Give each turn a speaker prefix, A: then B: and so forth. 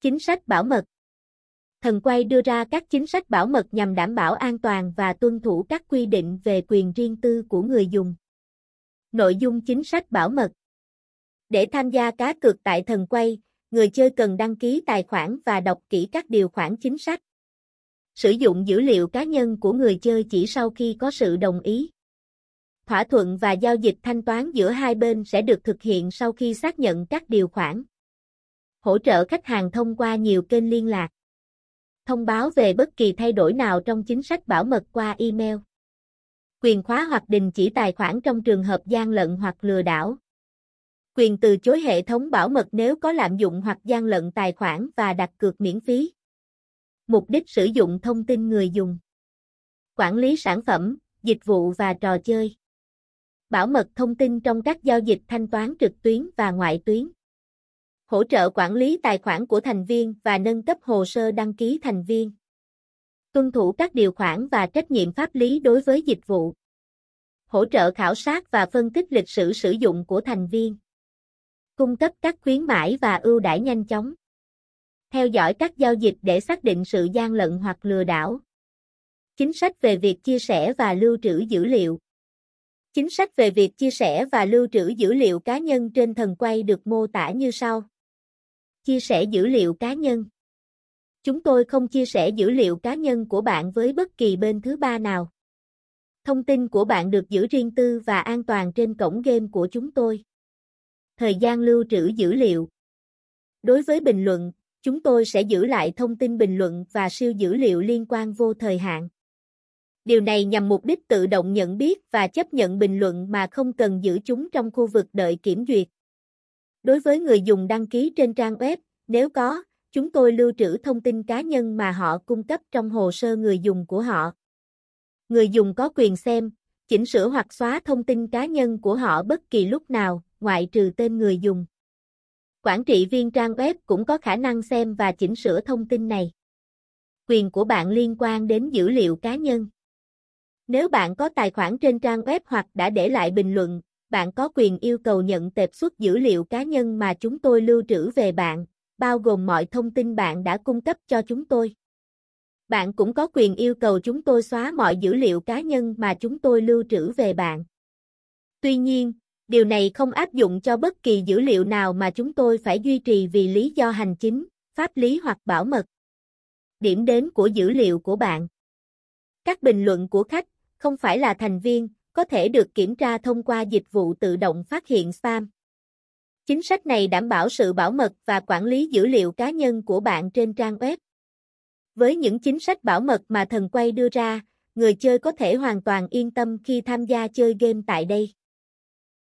A: Chính sách bảo mật Thần quay đưa ra các chính sách bảo mật nhằm đảm bảo an toàn và tuân thủ các quy định về quyền riêng tư của người dùng. Nội dung chính sách bảo mật Để tham gia cá cược tại thần quay, người chơi cần đăng ký tài khoản và đọc kỹ các điều khoản chính sách. Sử dụng dữ liệu cá nhân của người chơi chỉ sau khi có sự đồng ý. Thỏa thuận và giao dịch thanh toán giữa hai bên sẽ được thực hiện sau khi xác nhận các điều khoản. Hỗ trợ khách hàng thông qua nhiều kênh liên lạc. Thông báo về bất kỳ thay đổi nào trong chính sách bảo mật qua email. Quyền khóa hoặc đình chỉ tài khoản trong trường hợp gian lận hoặc lừa đảo. Quyền từ chối hệ thống bảo mật nếu có lạm dụng hoặc gian lận tài khoản và đặt cược miễn phí. Mục đích sử dụng thông tin người dùng. Quản lý sản phẩm, dịch vụ và trò chơi. Bảo mật thông tin trong các giao dịch thanh toán trực tuyến và ngoại tuyến. Hỗ trợ quản lý tài khoản của thành viên và nâng cấp hồ sơ đăng ký thành viên. Tuân thủ các điều khoản và trách nhiệm pháp lý đối với dịch vụ. Hỗ trợ khảo sát và phân tích lịch sử sử dụng của thành viên. Cung cấp các khuyến mãi và ưu đãi nhanh chóng. Theo dõi các giao dịch để xác định sự gian lận hoặc lừa đảo. Chính sách về việc chia sẻ và lưu trữ dữ liệu. Chính sách về việc chia sẻ và lưu trữ dữ liệu cá nhân trên thần quay được mô tả như sau. Chia sẻ dữ liệu cá nhân. Chúng tôi không chia sẻ dữ liệu cá nhân của bạn với bất kỳ bên thứ ba nào. Thông tin của bạn được giữ riêng tư và an toàn trên cổng game của chúng tôi. Thời gian lưu trữ dữ liệu. Đối với bình luận, chúng tôi sẽ giữ lại thông tin bình luận và siêu dữ liệu liên quan vô thời hạn. Điều này nhằm mục đích tự động nhận biết và chấp nhận bình luận mà không cần giữ chúng trong khu vực đợi kiểm duyệt. Đối với người dùng đăng ký trên trang web, nếu có, chúng tôi lưu trữ thông tin cá nhân mà họ cung cấp trong hồ sơ người dùng của họ. Người dùng có quyền xem, chỉnh sửa hoặc xóa thông tin cá nhân của họ bất kỳ lúc nào, ngoại trừ tên người dùng. Quản trị viên trang web cũng có khả năng xem và chỉnh sửa thông tin này. Quyền của bạn liên quan đến dữ liệu cá nhân. Nếu bạn có tài khoản trên trang web hoặc đã để lại bình luận, bạn có quyền yêu cầu nhận tệp xuất dữ liệu cá nhân mà chúng tôi lưu trữ về bạn, bao gồm mọi thông tin bạn đã cung cấp cho chúng tôi. Bạn cũng có quyền yêu cầu chúng tôi xóa mọi dữ liệu cá nhân mà chúng tôi lưu trữ về bạn. Tuy nhiên, điều này không áp dụng cho bất kỳ dữ liệu nào mà chúng tôi phải duy trì vì lý do hành chính, pháp lý hoặc bảo mật. Điểm đến của dữ liệu của bạn Các bình luận của khách, không phải là thành viên, có thể được kiểm tra thông qua dịch vụ tự động phát hiện spam. Chính sách này đảm bảo sự bảo mật và quản lý dữ liệu cá nhân của bạn trên trang web. Với những chính sách bảo mật mà thần quay đưa ra, người chơi có thể hoàn toàn yên tâm khi tham gia chơi game tại đây.